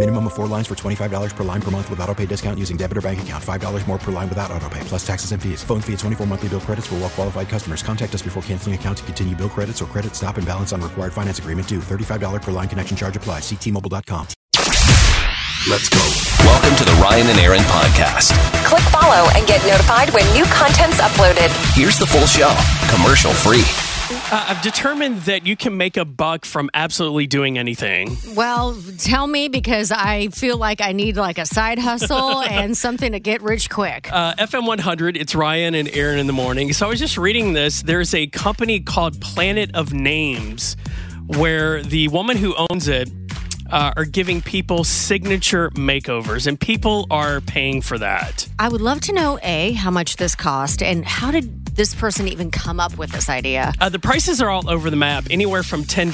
Minimum of four lines for $25 per line per month with auto pay discount using debit or bank account. $5 more per line without auto pay, plus taxes and fees. Phone fee at 24 monthly bill credits for well qualified customers. Contact us before canceling account to continue bill credits or credit stop and balance on required finance agreement due. $35 per line connection charge applies. Ctmobile.com. Let's go. Welcome to the Ryan and Erin podcast. Click follow and get notified when new content's uploaded. Here's the full show, commercial free. Uh, I've determined that you can make a buck from absolutely doing anything. Well, tell me because I feel like I need like a side hustle and something to get rich quick. Uh, FM 100, it's Ryan and Erin in the morning. So I was just reading this. There's a company called Planet of Names where the woman who owns it uh, are giving people signature makeovers, and people are paying for that. I would love to know A, how much this cost and how did this person even come up with this idea? Uh, the prices are all over the map, anywhere from $10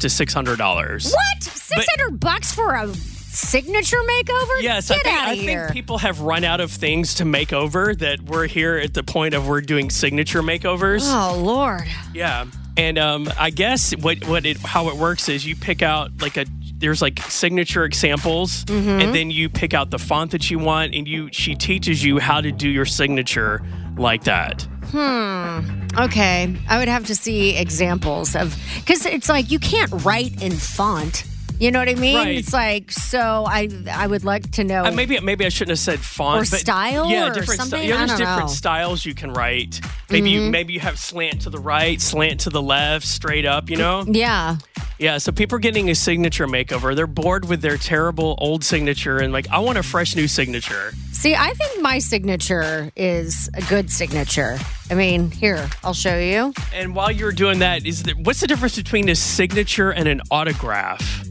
to $600. What? 600 bucks for a signature makeover? Yes, Get I think, I think people have run out of things to make over that we're here at the point of we're doing signature makeovers. Oh, Lord. Yeah. And um, I guess what what it how it works is you pick out like a there's like signature examples Mm-hmm. and then you pick out the font that you want and you she teaches you how to do your signature like that. Okay. I would have to see examples of, because it's like you can't write in font. You know what I mean? Right. It's like, so I I would like to know. Uh, maybe maybe I shouldn't have said font Or but style Yeah, or different something? Yeah, there's different know. Mm-hmm. styles you can write. Maybe you maybe you have slant to the right, slant to the left, straight up. You know? yeah. Yeah, so people are getting a signature makeover. They're bored with their terrible old signature and like, I want a fresh new signature. See, I think my signature is a good signature. I mean, here, I'll show you. And while you're doing that, is there, what's the difference between a signature and an autograph?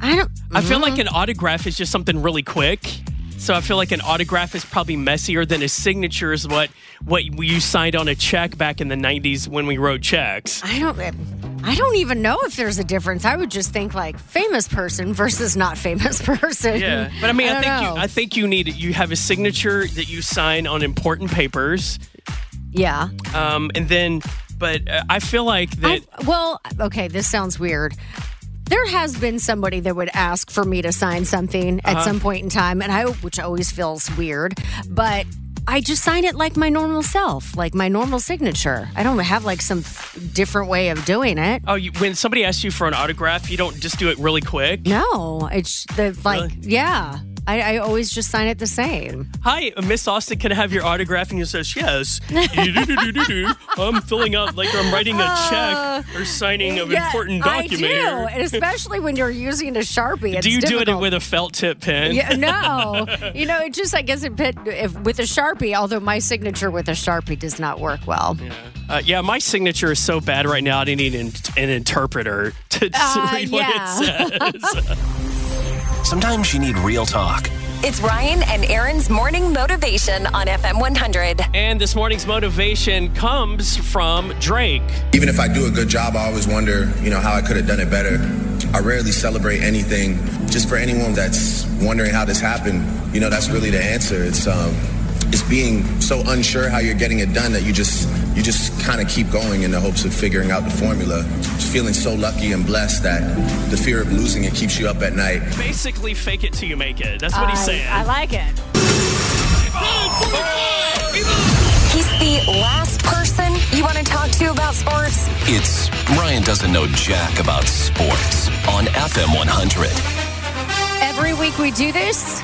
I don't. I feel like mm-hmm. an autograph is just something really quick. So I feel like an autograph is probably messier than a signature is what what you signed on a check back in the 90s when we wrote checks. I don't. I don't even know if there's a difference. I would just think like famous person versus not famous person. Yeah, but I mean, I, don't think know. you, I think you need you have a signature that you sign on important papers, yeah. um, and then. But uh, I feel like that. I, well, okay, this sounds weird. There has been somebody that would ask for me to sign something at Uh-huh. some point in time, and I, which always feels weird, but I just sign it like my normal self, like my normal signature. I don't have like some different way of doing it. Oh, you, when somebody asks you for an autograph, you don't just do it really quick. No, it's the like, Really? yeah. I, I always just sign it the same. Hi, uh, Miss Austin, can I have your autograph? And you says yes. I'm filling out like I'm writing a check or signing an Yeah, important document. I do, and especially when you're using a sharpie. Do you do it with a felt tip pen? Yeah, no, you know, it just I guess it if with a sharpie. Although my signature with a sharpie does not work well. Uh, yeah, my signature is so bad right now. I need an, an interpreter to, to Uh, read yeah. what it says. Sometimes you need real talk. It's Ryan and Erin's morning motivation on FM 100. and this morning's motivation comes from Drake. Even if I do a good job, I always wonder, you know, how I could have done it better. I rarely celebrate anything. Just for anyone that's wondering how this happened, you know, that's really the answer. It's um, it's being so unsure how you're getting it done that you just you just kind of keep going in the hopes of figuring out the formula. Just feeling so lucky and blessed that the fear of losing it keeps you up at night. Basically, fake it till you make it. That's what he's saying. I like it. He's the last person you want to talk to about sports. It's Ryan doesn't know jack about sports on FM 100. Every week we do this.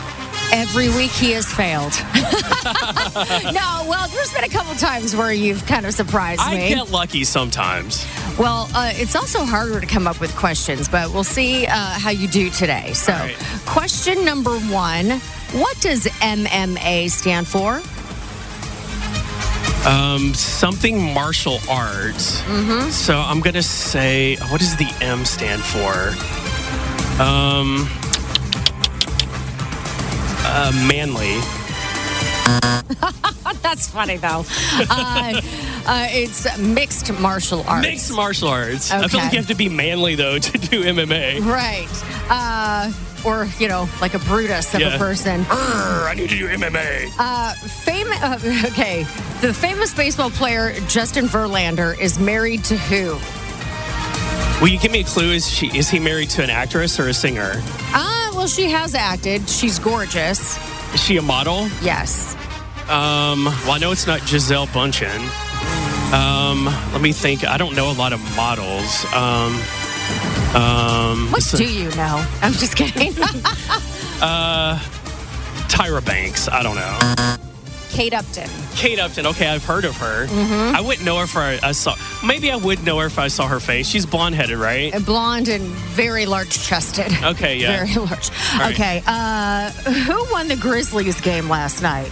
Every week he has failed. no, well, there's been a couple times where you've kind of surprised I me. I get lucky sometimes. Well, uh, it's also harder to come up with questions, but we'll see uh, how you do today. So, right. question number one What does MMA stand for? Um, something martial arts. Mm-hmm. So I'm gonna say, what does the M stand for? Um, uh, manly. That's funny, though. Uh, uh, it's mixed martial arts. Mixed martial arts. I feel like you have to be manly though to do MMA. Right. Uh, or, you know, like a Brutus of Yeah. a person. Brr, I need to do MMA. Uh, fam- uh, okay. The famous baseball player Justin Verlander is married to who? Will you give me a clue? Is she is he married to an actress or a singer? Ah, well, she has acted. She's gorgeous. Is she a model? Yes. Um, well, I know it's not Gisele Bündchen. Um, let me think. I don't know a lot of models. Um, um, What do you know? I'm just kidding. uh, Tyra Banks. I don't know. Kate Upton. Kate Upton. Okay, I've heard of her. Mhm. I wouldn't know her if I, I saw. Maybe I would know her if I saw her face. She's blonde headed, right? Blonde and very large chested. Okay, yeah. Very large. Right. Okay. Uh, who won the Grizzlies game last night?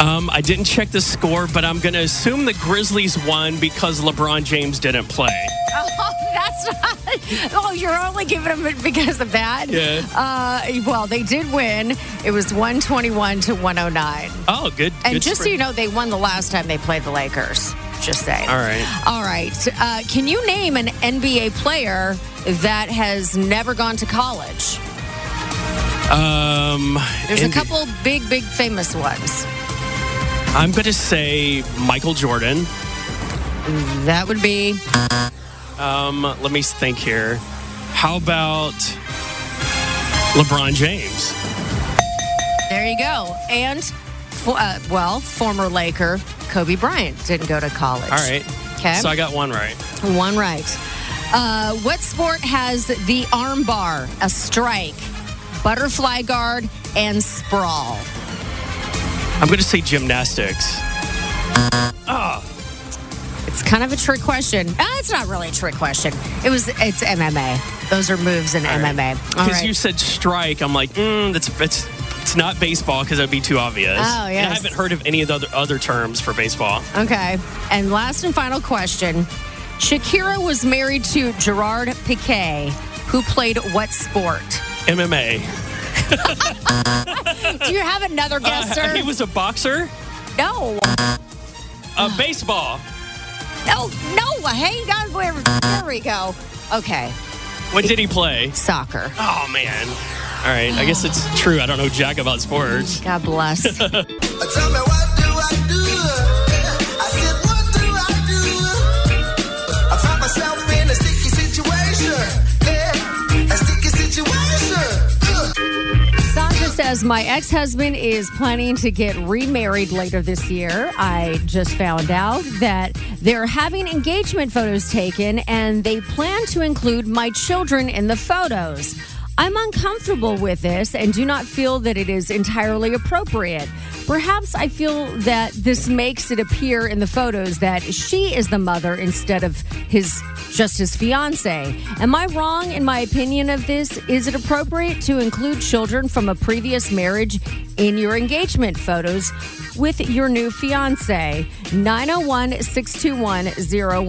Um, I didn't check the score, but I'm going to assume the Grizzlies won because LeBron James didn't play. Oh, that's not. Oh, you're only giving them it because of that? Yeah. Uh, well, they did win. It was 121 to 109. Oh, good. And good just so you know, they won the last time they played the Lakers. Just saying. All right. All right. Uh, can you name an NBA player that has never gone to college? Um, There's a couple big, big famous ones. I'm going to say Michael Jordan. That would be. Um, let me think here. How about LeBron James? There you go. And, uh, well, former Laker Kobe Bryant didn't go to college. All right. Okay. So I got one right. One right. Uh, what sport has the arm bar, a strike, butterfly guard, and sprawl? I'm going to say gymnastics. Kind of a trick question. Uh, it's not really a trick question. It was. It's MMA. Those are moves in MMA. Because right. you said strike. I'm like, mm, that's it's it's not baseball because that'd be too obvious. Oh, And. I haven't heard of any of the other, other terms for baseball. Okay. And last and final question. Shakira was married to Gerard Piqué, who played what sport? MMA. Do you have another guess, Uh, sir? he was a boxer. no. Uh, baseball. No, no. Hang on. Where, there we go. Okay. What did he play? Soccer. Oh man. All right. I guess it's true. I don't know jack about sports. God bless. Tell me what do I do? I said, what do I do? I find myself in a sticky situation. Yeah, a sticky situation. Ugh. Sandra says, My ex husband is planning to get remarried later this year. I just found out that they're having engagement photos taken and they plan to include my children in the photos. I'm uncomfortable with this and do not feel that it is entirely appropriate. Perhaps I feel that this makes it appear in the photos that she is the mother instead of his just his fiance. Am I wrong in my opinion of this? Is it appropriate to include children from a previous marriage in your engagement photos with your new fiance? 901 621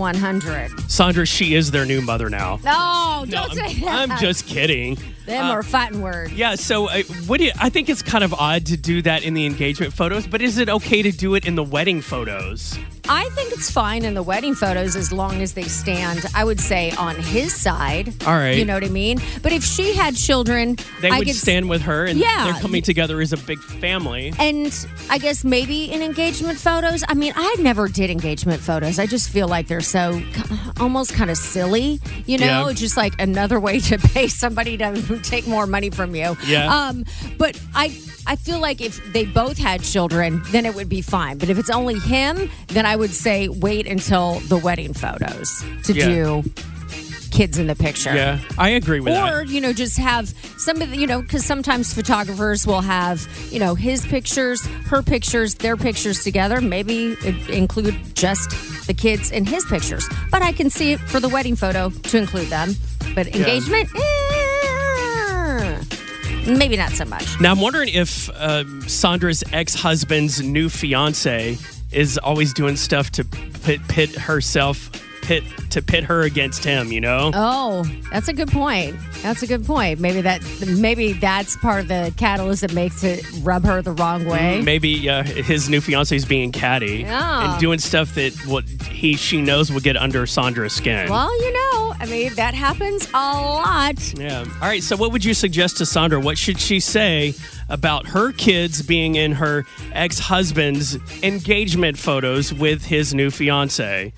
0100. Sandra, she is their new mother now. No, No, don't I'm, say that. I'm just kidding. Them Uh, are fighting words. Yeah, so uh, what do you, I think it's kind of odd to do that in the engagement photos, but is it okay to do it in the wedding photos? I think it's fine in the wedding photos as long as they stand, I would say, on his side. All right. You know what I mean? But if she had children, They I would could stand with her and Yeah. they're coming together as a big family. And I guess maybe in engagement photos. I mean, I never did engagement photos. I just feel like they're so almost kind of silly, you know, Yeah. just like another way to pay somebody to take more money from you. Yeah. Um, but I I feel like if they both had children, then it would be fine. But if it's only him, then I would say wait until the wedding photos to Yeah. do kids in the picture. Yeah, I agree with or that. Or, you know just have some of the you know because sometimes photographers will have you know his pictures her pictures their pictures together maybe include just the kids in his pictures but i can see it for the wedding photo to include them but engagement eh, maybe not so much. Now I'm wondering if um, Sandra's ex-husband's new fiance is always doing stuff to pit, pit herself, pit to pit her against him. You know? oh that's a good point that's a good point maybe that maybe that's part of the catalyst that makes it rub her the wrong way Maybe uh, his new fiance is being catty Yeah. and doing stuff that what he she knows will get under Sandra's skin. well you know i mean that happens a lot Yeah. All right. So, what would you suggest to Sandra? What should she say about her kids being in her ex husband's engagement photos with his new fiance?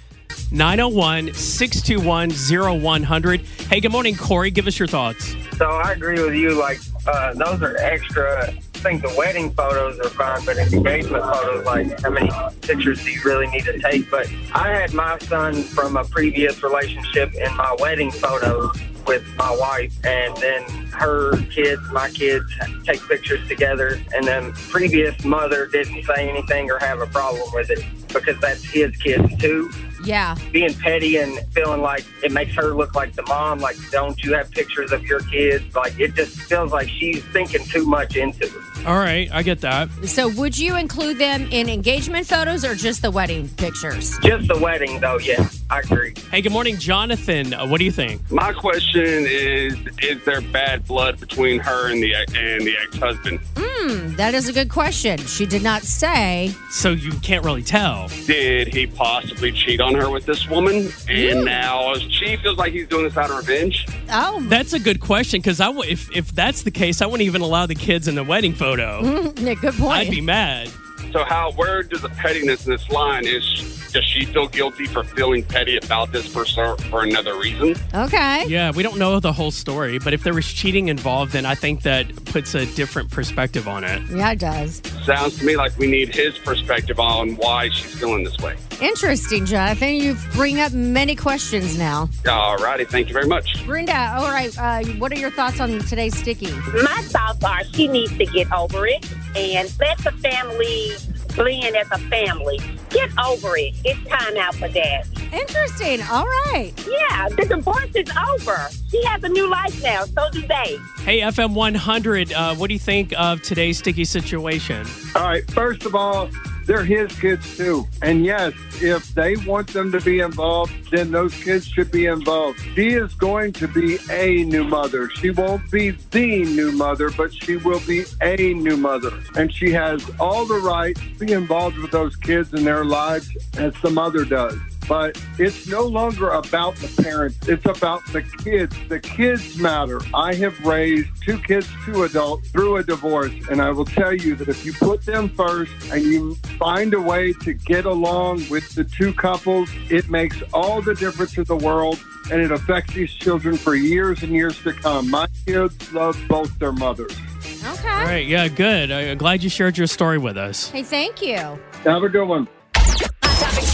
901 621 0100. Hey, good morning, Corey. Give us your thoughts. So I agree with you. Like uh, those are extra. I think the wedding photos are fine, but engagement photos, like how many pictures do you really need to take? But I had my son from a previous relationship in my wedding photos with my wife, and then her kids, my kids, take pictures together, and then previous mother didn't say anything or have a problem with it because that's his kids too yeah being petty and feeling like it makes her look like the mom. Like, don't you have pictures of your kids? Like, it just feels like she's thinking too much into it. All right. I get that. So, would you include them in engagement photos or just the wedding pictures? Just the wedding, though, yeah, I agree. Hey, good morning, Jonathan. Uh, what do you think? My question is: Is there bad blood between her and the and the ex-husband? Hmm, that is a good question. She did not say. So, you can't really tell. Did he possibly cheat on her with this woman, and now she feels like he's doing this out of revenge? Oh, That's a good question because I w- if if that's the case, I wouldn't even allow the kids in the wedding photo. yeah, good point. I'd be mad. So how? Where does the pettiness in this line? Is does she feel guilty for feeling petty about this for cer- for another reason? Okay. Yeah, we don't know the whole story, but if there was cheating involved, then I think that puts a different perspective on it. Yeah, it does. Sounds to me like we need his perspective on why she's feeling this way. Interesting, Jonathan. You bring up many questions now. All righty, thank you very much. Brenda, all right. Uh, what are your thoughts on today's sticky? My thoughts are she needs to get over it and let the family blend as a family. Get over it. It's time out for that. Interesting. All right. Yeah, the divorce is over. She has a new life now. So do they. Hey, FM 100, uh, what do you think of today's sticky situation? All right. First of all, they're his kids too. And yes, if they want them to be involved, then those kids should be involved. She is going to be a new mother. She won't be the new mother, but she will be a new mother. And she has all the right to be involved with those kids in their lives as the mother does. But it's no longer about the parents. It's about the kids. The kids matter. I have raised two kids, two adults through a divorce. And I will tell you that if you put them first and you find a way to get along with the two couples, it makes all the difference in the world. And it affects these children for years and years to come. My kids love both their mothers. Okay. All right, yeah, good. I'm glad you shared your story with us. Hey, thank you. Have a good one.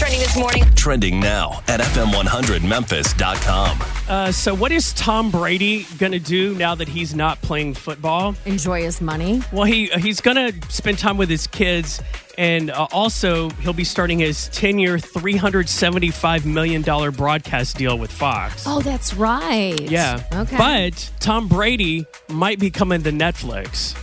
Topics trending this morning. Trending now at FM100Memphis.com. Uh, so, what is Tom Brady going to do now that he's not playing football? Enjoy his money. Well, he he's going to spend time with his kids, and uh, also he'll be starting his ten-year, three hundred seventy-five million dollar broadcast deal with Fox. Oh, that's right. Yeah. Okay. But Tom Brady might be coming to Netflix.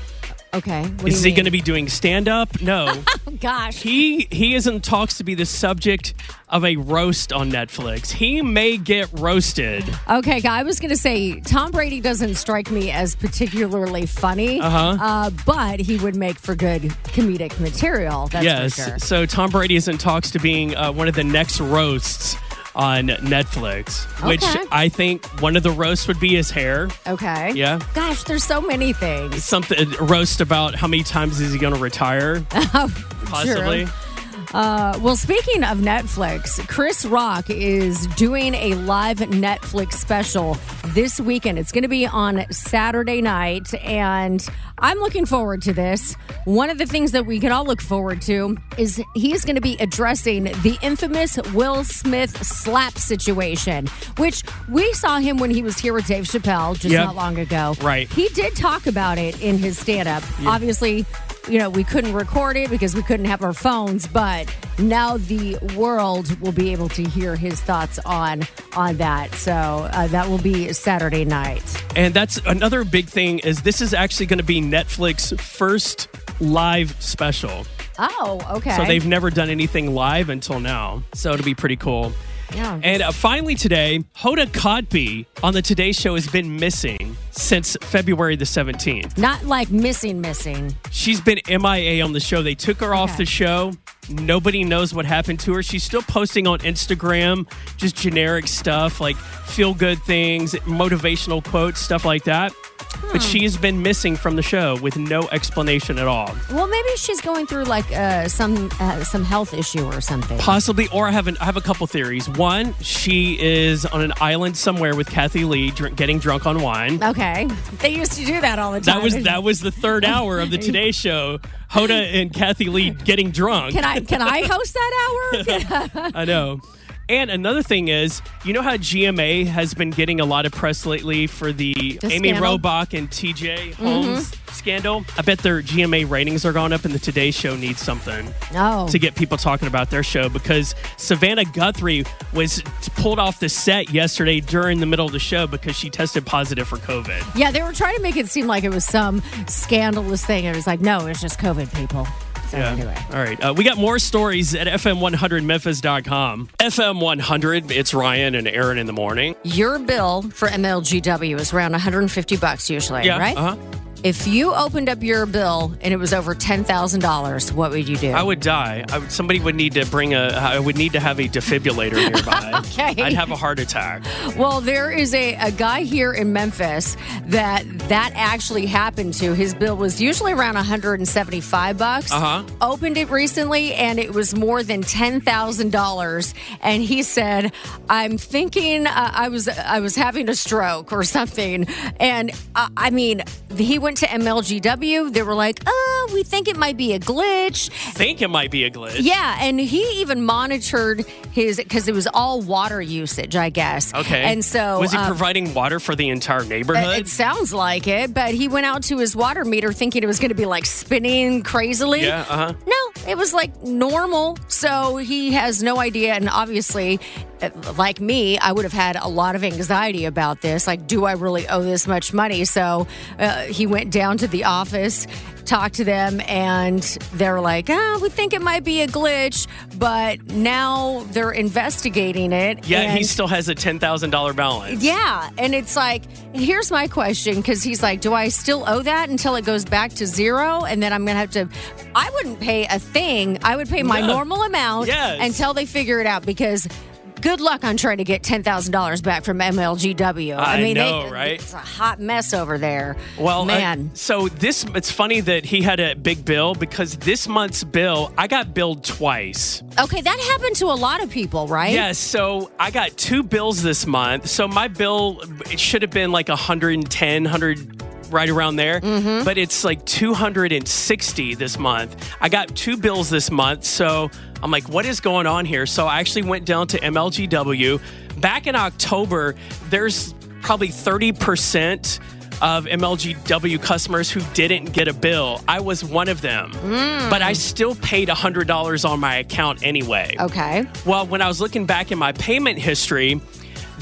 Okay. What is he going to be doing stand-up? No. Oh, gosh. He he is in talks to be the subject of a roast on Netflix. He may get roasted. Okay, guy, I was going to say Tom Brady doesn't strike me as particularly funny, Uh-huh. uh, but he would make for good comedic material. That's yes. for sure. So Tom Brady is in talks to being uh, one of the next roasts on Netflix, which Okay. I think one of the roasts would be his hair. Okay. Yeah. Gosh, there's so many things. Something a roast about how many times is he going to retire? Oh, Possibly. Uh, well, speaking of Netflix, Chris Rock is doing a live Netflix special this weekend. It's going to be on Saturday night, and I'm looking forward to this. One of the things that we can all look forward to is he's going to be addressing the infamous Will Smith slap situation, which we saw him when he was here with Dave Chappelle just Yep. not long ago. Right. He did talk about it in his stand up. Yeah. Obviously, you know, we couldn't record it because we couldn't have our phones, but now the world will be able to hear his thoughts on on that. So uh, that will be Saturday night. And that's another big thing is this is actually going to be Netflix first live special. Oh, okay. So they've never done anything live until now. So it'll be pretty cool. Yeah. And uh, finally today, Hoda Kotb on the Today Show has been missing since February the 17th. Not like missing, missing. She's been MIA on the show. They took her off Okay. the show. Nobody knows what happened to her. She's still posting on Instagram just generic stuff like feel good things, motivational quotes, stuff like that. But Hmm. she has been missing from the show with no explanation at all. Well, maybe she's going through like uh, some uh, some health issue or something. Possibly, or I have an, I have a couple theories. One, she is on an island somewhere with Kathie Lee, drink, getting drunk on wine. Okay, they used to do that all the time. That was that was the third hour of the Today Show. Hoda and Kathie Lee getting drunk. Can I can I host that hour? I know. And another thing is, you know how GMA has been getting a lot of press lately for the, The Amy scandal? Robach and TJ mm-hmm. Holmes scandal? I bet their GMA ratings are going up, and the Today Show needs something Oh. to get people talking about their show because Savannah Guthrie was pulled off the set yesterday during the middle of the show because she tested positive for COVID. Yeah, they were trying to make it seem like it was some scandalous thing. It was like, no, it's just COVID people. So anyway. All right. Uh, we got more stories at FM100Memphis.com. FM100, it's Ryan and Erin in the morning. Your bill for MLGW is around 150 bucks usually, Yeah, right? uh-huh. If you opened up your bill and it was over $10,000, what would you do? I would die. I would, somebody would need to bring a. I would need to have a defibrillator nearby. Okay. I'd have a heart attack. Well, there is a, a guy here in Memphis that that actually happened to. His bill was usually around 175 bucks. Uh-huh. Opened it recently and it was more than $10,000 and he said, "I'm thinking uh, I was I was having a stroke or something." And uh, I mean, he went to MLGW. They were like, oh, we think it might be a glitch." Think it might be a glitch. Yeah, and he even monitored his because it was all water usage, I guess. Okay. And so was he um, providing water for the entire neighborhood? It sounds like it, but he went out to his water meter thinking it was going to be like spinning crazily. yeah. Uh huh. No, it was like normal. So he has no idea. And obviously, like me, I would have had a lot of anxiety about this. Like, do I really owe this much money? So uh, he went down to the office, talked to them, and they're like, ah, we think it might be a glitch, but now they're investigating it. Yeah, he still has a ten thousand dollar balance. yeah, and it's like, here's my question because he's like, do I still owe that until it goes back to zero? And then I'm going to have to, I wouldn't pay a thing. I would pay my No. normal amount Yes. until they figure it out because. Good luck on trying to get ten thousand dollars back from MLGW. I mean, know, they, right? It's a hot mess over there. Well, man, so this it's funny that he had a big bill because this month's bill I got billed twice. okay, that happened to a lot of people, right? Yes, so I got two bills this month. So my bill it should have been like 110, 100 right around there, Mm-hmm. but it's like 260 this month. I got two bills this month, so I'm like what is going on here? So I actually went down to MLGW. Back in October, there's probably 30% of MLGW customers who didn't get a bill. I was one of them. Mm. But I still paid $100 on my account anyway. Okay. Well, when I was looking back in my payment history,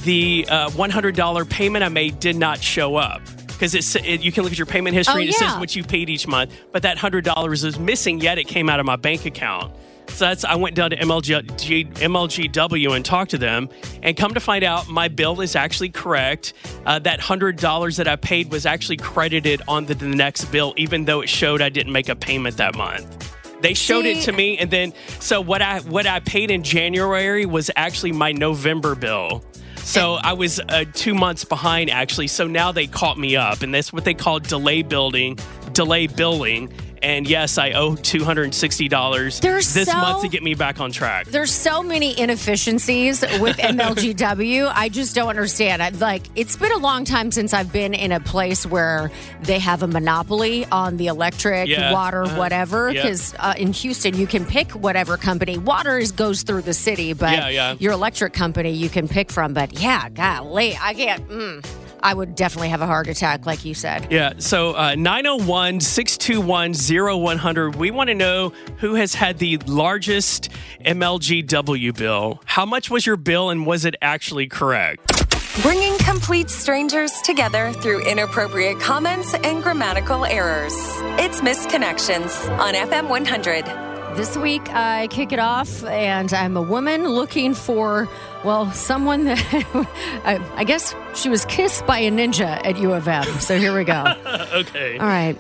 the uh, $100 payment I made did not show up. Because it's it, you can look at your payment history Oh, and it says what you paid each month, but that hundred dollars is missing. Yet it came out of my bank account. So that's I went down to MLG, MLGW and talked to them, and come to find out my bill is actually correct. Uh, that hundred dollars that I paid was actually credited on the, the next bill, even though it showed I didn't make a payment that month. They showed it to me, and then so what I what I paid in January was actually my November bill. So I was uh, two months behind actually. So now they caught me up, and that's what they call delay building, delay billing. And yes, I owe $260 this so- month to get me back on track. There's so many inefficiencies with MLGW. I just don't understand. I, like, it's been a long time since I've been in a place where they have a monopoly on the electric, Yeah, water, uh-huh. whatever. Because uh, in Houston, you can pick whatever company. Water is, goes through the city, but Yeah, yeah. your electric company you can pick from. But yeah, golly, I can't. Mm, I would definitely have a heart attack, like you said. Yeah, so uh, 901 621 0100. We want to know who has had the largest MLGW bill. How much was your bill and was it actually correct? Bringing complete strangers together through inappropriate comments and grammatical errors. It's Misconnections on FM 100. This week, I kick it off, and I'm a woman looking for, well, someone that I, I guess she was kissed by a ninja at U of M. So here we go. okay. All right.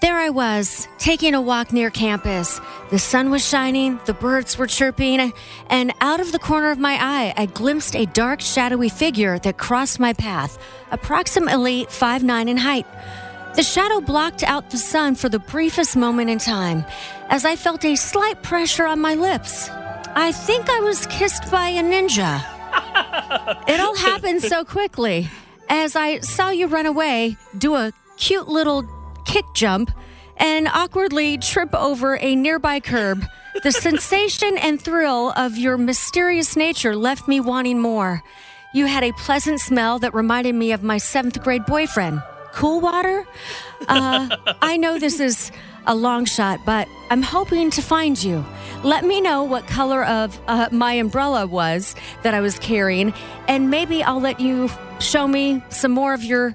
There I was, taking a walk near campus. The sun was shining, the birds were chirping, and out of the corner of my eye, I glimpsed a dark, shadowy figure that crossed my path, approximately five nine in height. The shadow blocked out the sun for the briefest moment in time as I felt a slight pressure on my lips. I think I was kissed by a ninja. It all happened so quickly. As I saw you run away, do a cute little kick jump, and awkwardly trip over a nearby curb, the sensation and thrill of your mysterious nature left me wanting more. You had a pleasant smell that reminded me of my seventh grade boyfriend. Cool water? Uh, I know this is a long shot, but I'm hoping to find you. Let me know what color of uh, my umbrella was that I was carrying, and maybe I'll let you show me some more of your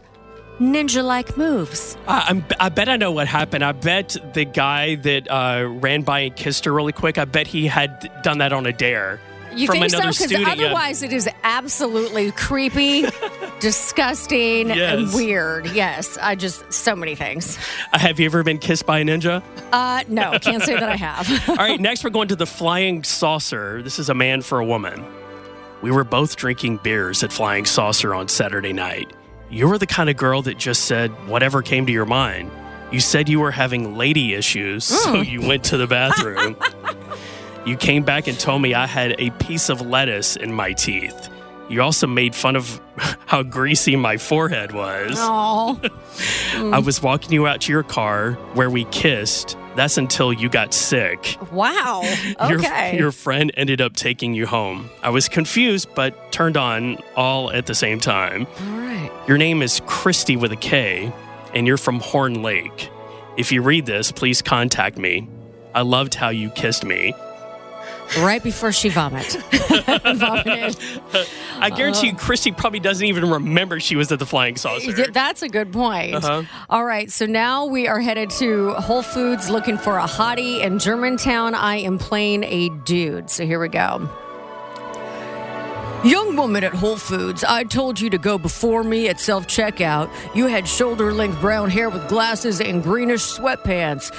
ninja like moves. Uh, I'm, I bet I know what happened. I bet the guy that uh, ran by and kissed her really quick, I bet he had done that on a dare. You from think so? another Because studio. otherwise, it is absolutely creepy, disgusting, and weird. Yes, I just so many things. Uh, have you ever been kissed by a ninja? Uh, no, can't say that I have. All right, next we're going to the Flying Saucer. This is a man for a woman. We were both drinking beers at Flying Saucer on Saturday night. You were the kind of girl that just said whatever came to your mind. You said you were having lady issues, so Mm. you went to the bathroom. you came back and told me I had a piece of lettuce in my teeth. You also made fun of how greasy my forehead was. Oh. I mm. was walking you out to your car where we kissed. That's until you got sick. Wow. Your, Okay. your friend ended up taking you home. I was confused, but turned on all at the same time. All right. Your name is Christy with a K, and you're from Horn Lake. If you read this, please contact me. I loved how you kissed me. Right before she vomit. vomited. I guarantee you. Christy probably doesn't even remember she was at the Flying Saucer. That's a good point. Uh-huh. All right, so now we are headed to Whole Foods looking for a hottie in Germantown. I am playing a dude. So here we go. Young woman at Whole Foods, I told you to go before me at self checkout. You had shoulder length brown hair with glasses and greenish sweatpants.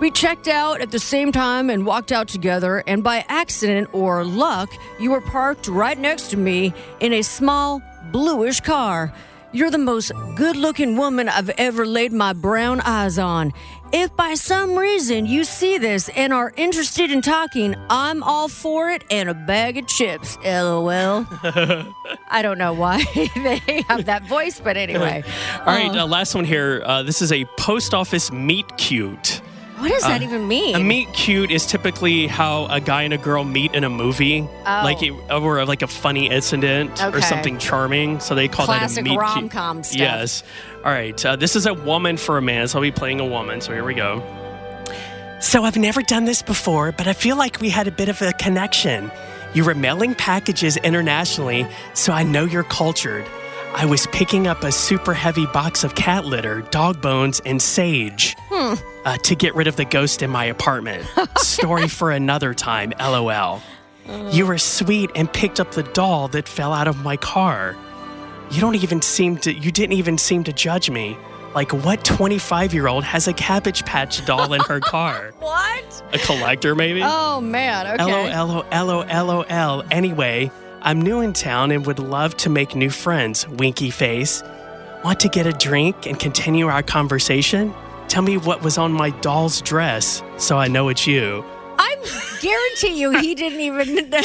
We checked out at the same time and walked out together, and by accident or luck, you were parked right next to me in a small bluish car. You're the most good looking woman I've ever laid my brown eyes on. If by some reason you see this and are interested in talking, I'm all for it and a bag of chips. LOL. I don't know why they have that voice, but anyway. All right, Uh, uh, last one here. Uh, this is a post office meet cute. What does that uh, even mean? A meet cute is typically how a guy and a girl meet in a movie, Oh. like it, or like a funny incident or Okay. something charming. So they call Classic that a meet cute. rom-com stuff. Yes. All right. Uh, this is a woman for a man, so I'll be playing a woman. So here we go. So I've never done this before, but I feel like we had a bit of a connection. You were mailing packages internationally, so I know you're cultured. I was picking up a super heavy box of cat litter, dog bones, and sage Hmm. uh, to get rid of the ghost in my apartment. Story for another time, lol. You were sweet and picked up the doll that fell out of my car. You don't even seem to, you didn't even seem to judge me. Like, what 25 year old has a Cabbage Patch doll in her car? What? A collector, maybe? Oh man, okay. LOL, LOL, LOL. Anyway, I'm new in town and would love to make new friends, winky face. Want to get a drink and continue our conversation? Tell me what was on my doll's dress so I know it's you. I guarantee you he didn't even. know.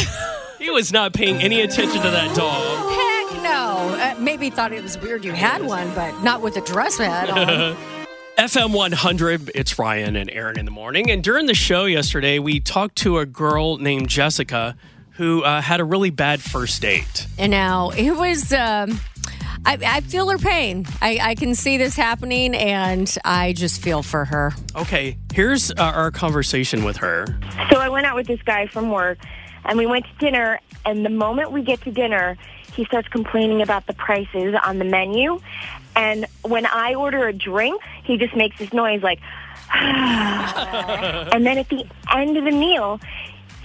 He was not paying any attention to that doll. Heck no. Uh, maybe thought it was weird you had one, but not with a dress hat on. FM 100, it's Ryan and Erin in the morning. And during the show yesterday, we talked to a girl named Jessica who uh, had a really bad first date. And now it was. Um, I, I feel her pain. I, I can see this happening, and I just feel for her. Okay, here's uh, our conversation with her. So I went out with this guy from work, and we went to dinner. And the moment we get to dinner, he starts complaining about the prices on the menu. And when I order a drink, he just makes this noise like, and then at the end of the meal,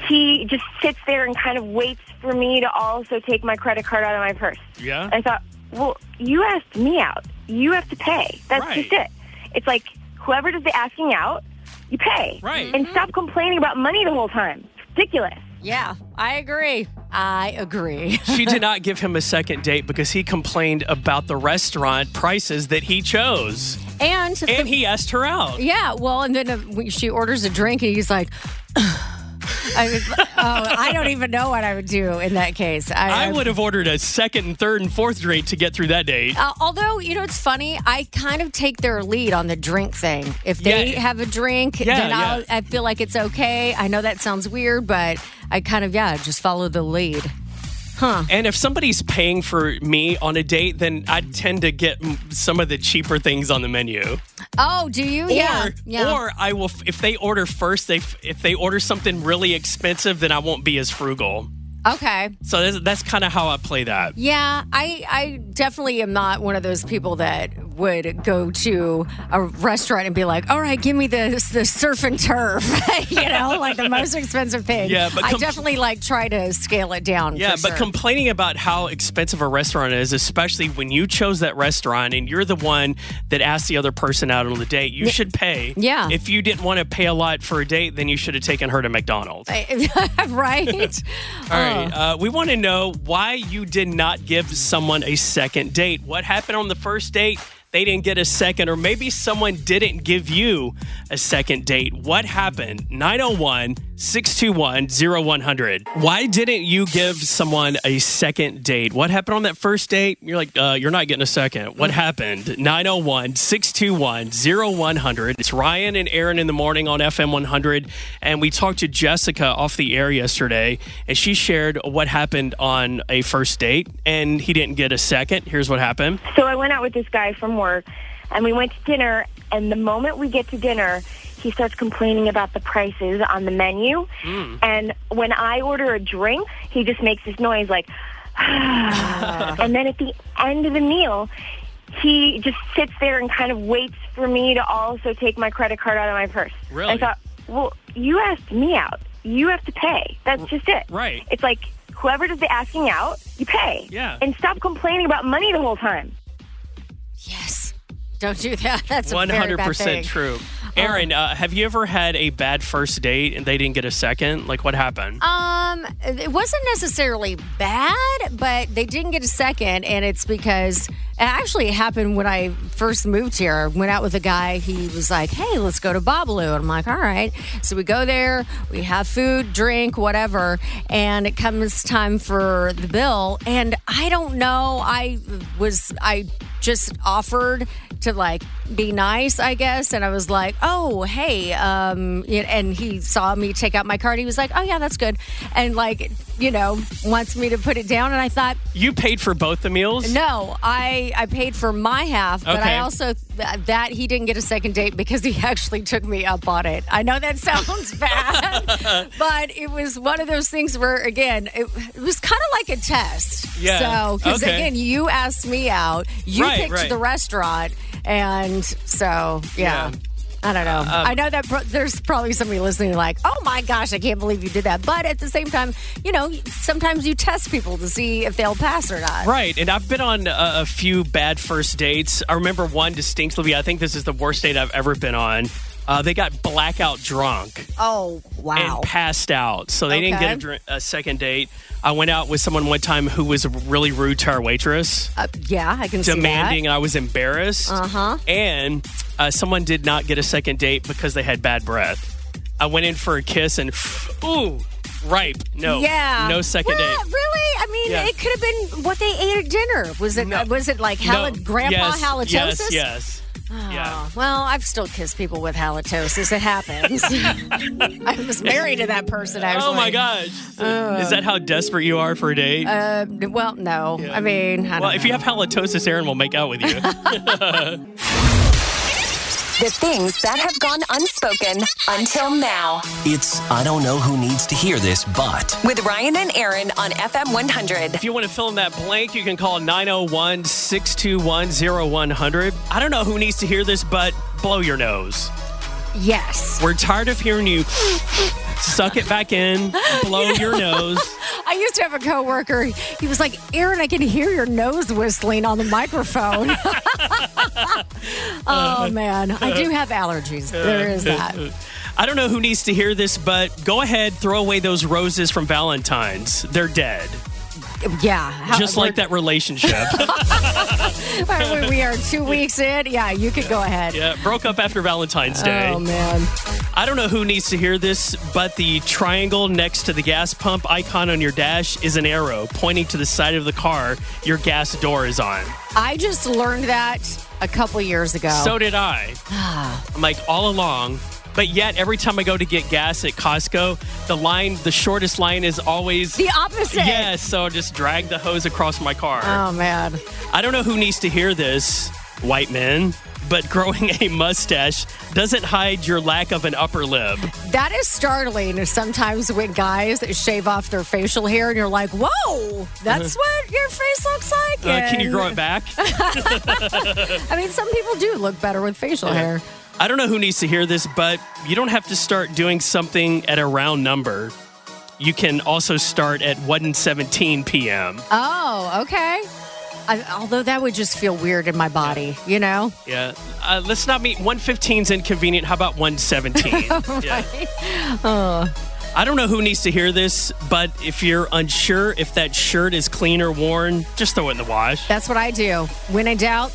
he just sits there and kind of waits for me to also take my credit card out of my purse. Yeah. I thought, well, you asked me out. You have to pay. That's Right. just it. It's like whoever does the asking out, you pay. Right. And stop complaining about money the whole time. It's ridiculous. Yeah, I agree. I agree. She did not give him a second date because he complained about the restaurant prices that he chose. And And he asked her out. Yeah, well, and then uh, she orders a drink, and he's like, I, oh, I don't even know what I would do in that case. I would have ordered a second and third and fourth drink to get through that date. Uh, although, you know, it's funny, I kind of take their lead on the drink thing. If they Yeah. have a drink, Yeah, then I'll, yeah. I feel like it's okay. I know that sounds weird, but I kind of, yeah, just follow the lead. Huh. And if somebody's paying for me on a date, then I tend to get some of the cheaper things on the menu. Oh, do you? yeah. Or, yeah. or I will if they order first. They if they order something really expensive, then I won't be as frugal. okay. So that's, that's kind of how I play that. Yeah, I, I definitely am not one of those people that would go to a restaurant and be like, all right, give me the, the surf and turf, you know, like the most expensive thing. Yeah, but I definitely like try to scale it down. Yeah, but sure. complaining about how expensive a restaurant is, especially when you chose that restaurant and you're the one that asked the other person out on the date, you should pay. Yeah. If you didn't want to pay a lot for a date, then you should have taken her to McDonald's. right? All right. Uh, we want to know why you did not give someone a second date. What happened on the first date? They didn't get a second, or maybe someone didn't give you a second date. What happened? 901 621 0100. Why didn't you give someone a second date? What happened on that first date? You're like, uh, you're not getting a second. What happened? 901 621 0100. It's Ryan and Erin in the morning on FM 100. And we talked to Jessica off the air yesterday, and she shared what happened on a first date, and he didn't get a second. Here's what happened. So I went out with this guy from work, and we went to dinner. And the moment we get to dinner, he starts complaining about the prices on the menu. Hmm. And when I order a drink, he just makes this noise like, and then at the end of the meal, he just sits there and kind of waits for me to also take my credit card out of my purse. Really? I thought, well, you asked me out. You have to pay. That's just it. Right. It's like whoever does the asking out, you pay. Yeah. And stop complaining about money the whole time. yes. Don't do that. That's a very hundred bad percent thing. true. Erin, uh, have you ever had a bad first date and they didn't get a second? Like, what happened? Um, it wasn't necessarily bad, but they didn't get a second, and it's because it actually happened when I first moved here. Went out with a guy. He was like, "Hey, let's go to Babalu," and I'm like, "All right." So we go there. We have food, drink, whatever, and it comes time for the bill. And I don't know. I was I just offered to like be nice, I guess. And I was like, oh, hey. Um, and he saw me take out my card. He was like, oh, yeah, that's good. And like, you know, wants me to put it down. And I thought, You paid for both the meals? no, I, I paid for my half, but Okay. I also, th- that he didn't get a second date because he actually took me up on it. I know that sounds bad, but it was one of those things where, again, it, it was kind of like a test. Yeah. So, because Okay. again, you asked me out, you Right, picked right. the restaurant, and so, yeah. Yeah. I don't know. Um, I know that pro- there's probably somebody listening like, oh my gosh, I can't believe you did that. But at the same time, you know, sometimes you test people to see if they'll pass or not. Right, and I've been on a, a few bad first dates. I remember one distinctly. I think this is the worst date I've ever been on. Uh, they got blackout drunk Oh, wow. and passed out, so they didn't get a, dr- a second date. I went out with someone one time who was really rude to our waitress, Uh, yeah, I can see demanding, I was embarrassed. Uh huh. And uh, someone did not get a second date because they had bad breath. I went in for a kiss and, ooh, ripe. No, Yeah. no second Well, date. Really? I mean, Yeah. it could have been what they ate at dinner. Was it? Was it like hal- No. grandpa yes, halitosis? Yes, yes. Oh, Well, I've still kissed people with halitosis. It happens. I was married to that person. Actually. Oh my gosh! Is that how desperate you are for a date? Uh, well, no. I mean, I well, don't if you have halitosis, Erin will make out with you. The things that have gone unspoken until now. It's I don't know who needs to hear this, but With Ryan and Erin on FM 100. If you want to fill in that blank, you can call 901 621 0100. I don't know who needs to hear this, but blow your nose. Yes. We're tired of hearing you suck it back in, blow your nose. I used to have a coworker. He was like, "Erin, I can hear your nose whistling on the microphone." oh man, I do have allergies. There is that. I don't know who needs to hear this, but go ahead, throw away those roses from Valentine's. They're dead. Yeah, how- Just like that relationship. we are two weeks in. Yeah, you could go ahead. yeah, broke up after Valentine's Day. Oh man. I don't know who needs to hear this, but the triangle next to the gas pump icon on your dash is an arrow pointing to the side of the car your gas door is on. I just learned that a couple years ago. So did I. I'm like all along. But yet, every time I go to get gas at Costco, the line, the shortest line is always the opposite. Yes, so I just drag the hose across my car. Oh man. I don't know who needs to hear this, white men, but growing a mustache doesn't hide your lack of an upper lip. That is startling sometimes when guys shave off their facial hair and you're like, whoa, that's what your face looks like. Uh, can you grow it back? I mean, some people do look better with facial hair. I don't know who needs to hear this, but you don't have to start doing something at a round number. You can also start at 1:17 p.m. Oh, okay. I, although that would just feel weird in my body, you know? Yeah. Uh, let's not meet 115's inconvenient. How about 117? Yeah. Oh. I don't know who needs to hear this, but if you're unsure if that shirt is clean or worn, just throw it in the wash. That's what I do. When in doubt,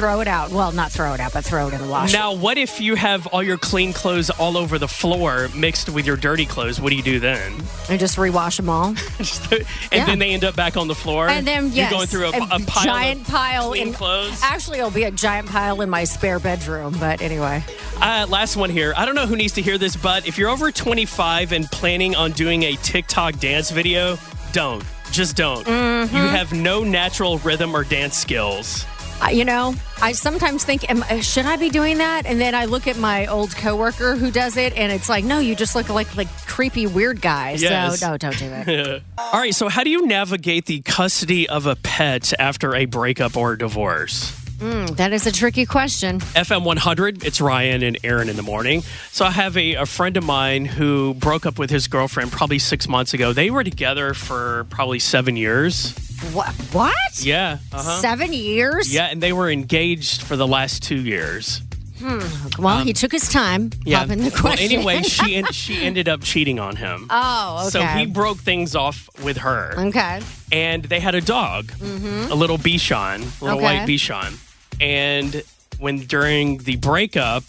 throw it out. Well, not throw it out, but throw it in the wash. Now, what if you have all your clean clothes all over the floor mixed with your dirty clothes? What do you do then? And just rewash them all. and Yeah. then they end up back on the floor. And then, yes, you're going through a, a pile giant of pile clean in clothes. Actually, it'll be a giant pile in my spare bedroom. But anyway, Uh, last one here. I don't know who needs to hear this, but if you're over 25 and planning on doing a TikTok dance video, don't. Just don't. Mm-hmm. You have no natural rhythm or dance skills. You know, I sometimes think, am, uh, should I be doing that? And then I look at my old coworker who does it, and it's like, no, you just look like like creepy weird guy. Yes. So no, don't do it. All right, so how do you navigate the custody of a pet after a breakup or divorce? Mm, that is a tricky question. FM 100, it's Ryan and Erin in the morning. So I have a, a friend of mine who broke up with his girlfriend probably six months ago. They were together for probably seven years. What? What? Yeah. uh-huh. Seven years? Yeah, and they were engaged for the last two years. Hmm. Well, he took his time. Yeah. Well, question. anyway, she en- she ended up cheating on him. Oh, okay. So he broke things off with her. Okay. And they had a dog, Mhm. a little Bichon, a little Okay. white Bichon. And when during the breakup,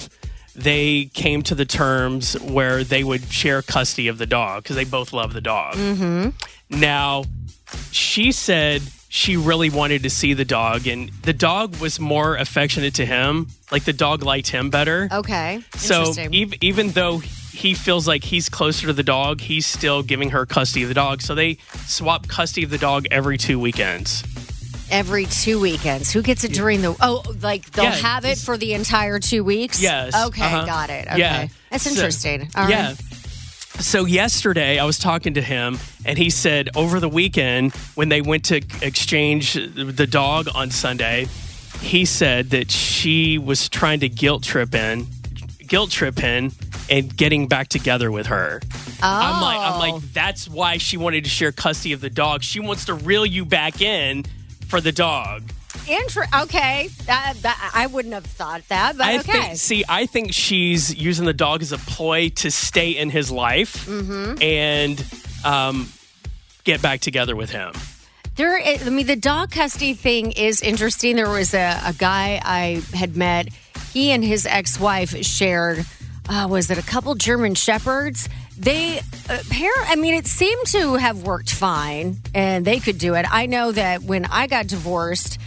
they came to the terms where they would share custody of the dog because they both love the dog. Mm-hmm. Now, she said she really wanted to see the dog, and the dog was more affectionate to him. Like the dog liked him better. Okay. So even even though he feels like he's closer to the dog, he's still giving her custody of the dog. So they swap custody of the dog every two weekends. Every two weekends. Who gets it during the? Oh, like they'll Yeah, have it for the entire two weeks. Yes. Okay, Uh-huh. got it. Okay. Yeah. That's So- interesting. All right. yeah. So yesterday I was talking to him and he said over the weekend when they went to exchange the dog on Sunday, he said that she was trying to guilt trip in, guilt trip him and getting back together with her. I'm like I'm Oh. like that's why she wanted to share custody of the dog. She wants to reel you back in for the dog. Okay. That, that, I wouldn't have thought that, but I okay. think see I think she's using the dog as a ploy to stay in his life Mhm. and um, get back together with him. There, I mean, the dog custody thing is interesting. There was a, a guy I had met. He and his ex-wife shared. Uh, was it a couple German shepherds? They apparently, I mean, it seemed to have worked fine, and they could do it. I know that when I got divorced.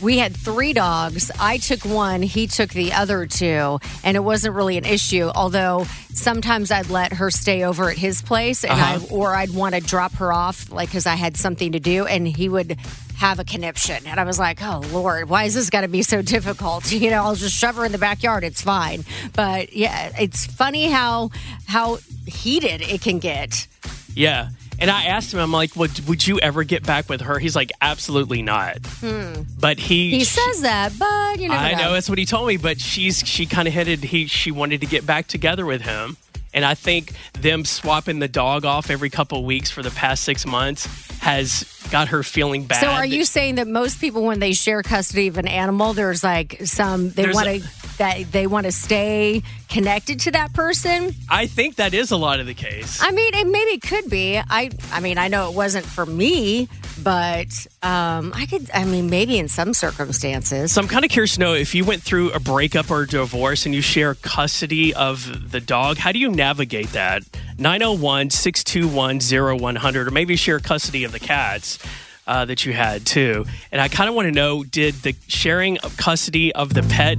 We had three dogs. I took one, he took the other two, and it wasn't really an issue. Although sometimes I'd let her stay over at his place, and Uh-huh. I or I'd want to drop her off, like because I had something to do, and he would have a conniption, and I was like, "Oh Lord, why is this got to be so difficult?" You know, I'll just shove her in the backyard; it's fine. But yeah, it's funny how how heated it can get. Yeah. And I asked him, I'm like, would, would you ever get back with her? He's like, absolutely not. Hmm. But he. He says that, but you know, I know. that's what he told me, but she's she kind of headed he she wanted to get back together with him, and I think them swapping the dog off every couple of weeks for the past six months has got her feeling bad. So, are you saying that most people, when they share custody of an animal, there's like some they want to that they want to stay connected to that person? I think that is a lot of the case. I mean, it maybe could be. I I mean, I know it wasn't for me, but um, I could. I mean, maybe in some circumstances. So I'm kind of curious to know if you went through a breakup or a divorce and you share custody of the dog, how do you navigate that? 901 621 0100, or maybe share custody of the cats. Uh, that you had too. And I kind of want to know did the sharing of custody of the pet